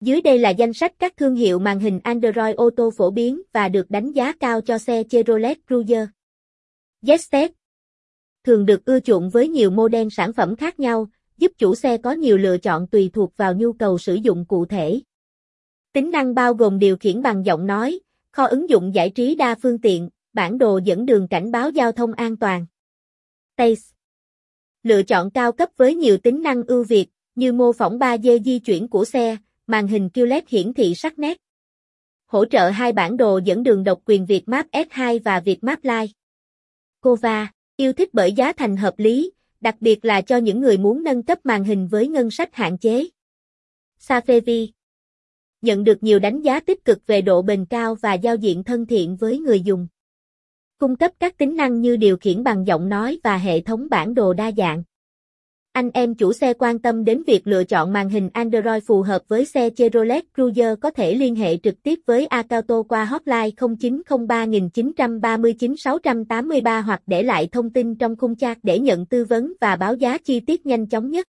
Dưới đây là danh sách các thương hiệu màn hình Android ô tô phổ biến và được đánh giá cao cho xe Chevrolet Cruiser. Ztec Thường được ưa chuộng với nhiều model sản phẩm khác nhau, giúp chủ xe có nhiều lựa chọn tùy thuộc vào nhu cầu sử dụng cụ thể. Tính năng bao gồm điều khiển bằng giọng nói, kho ứng dụng giải trí đa phương tiện, bản đồ dẫn đường cảnh báo giao thông an toàn. Taste Lựa chọn cao cấp với nhiều tính năng ưu việt, như mô phỏng 3D di chuyển của xe, màn hình QLED hiển thị sắc nét. Hỗ trợ hai bản đồ dẫn đường độc quyền Việt Map S2 và Việt Map Lite. Cova, yêu thích bởi giá thành hợp lý, đặc biệt là cho những người muốn nâng cấp màn hình với ngân sách hạn chế. Safevi Nhận được nhiều đánh giá tích cực về độ bền cao và giao diện thân thiện với người dùng. Cung cấp các tính năng như điều khiển bằng giọng nói và hệ thống bản đồ đa dạng. Anh em chủ xe quan tâm đến việc lựa chọn màn hình Android phù hợp với xe Chevrolet Cruiser có thể liên hệ trực tiếp với akato qua hotline 0903 683 hoặc để lại thông tin trong khung chat để nhận tư vấn và báo giá chi tiết nhanh chóng nhất.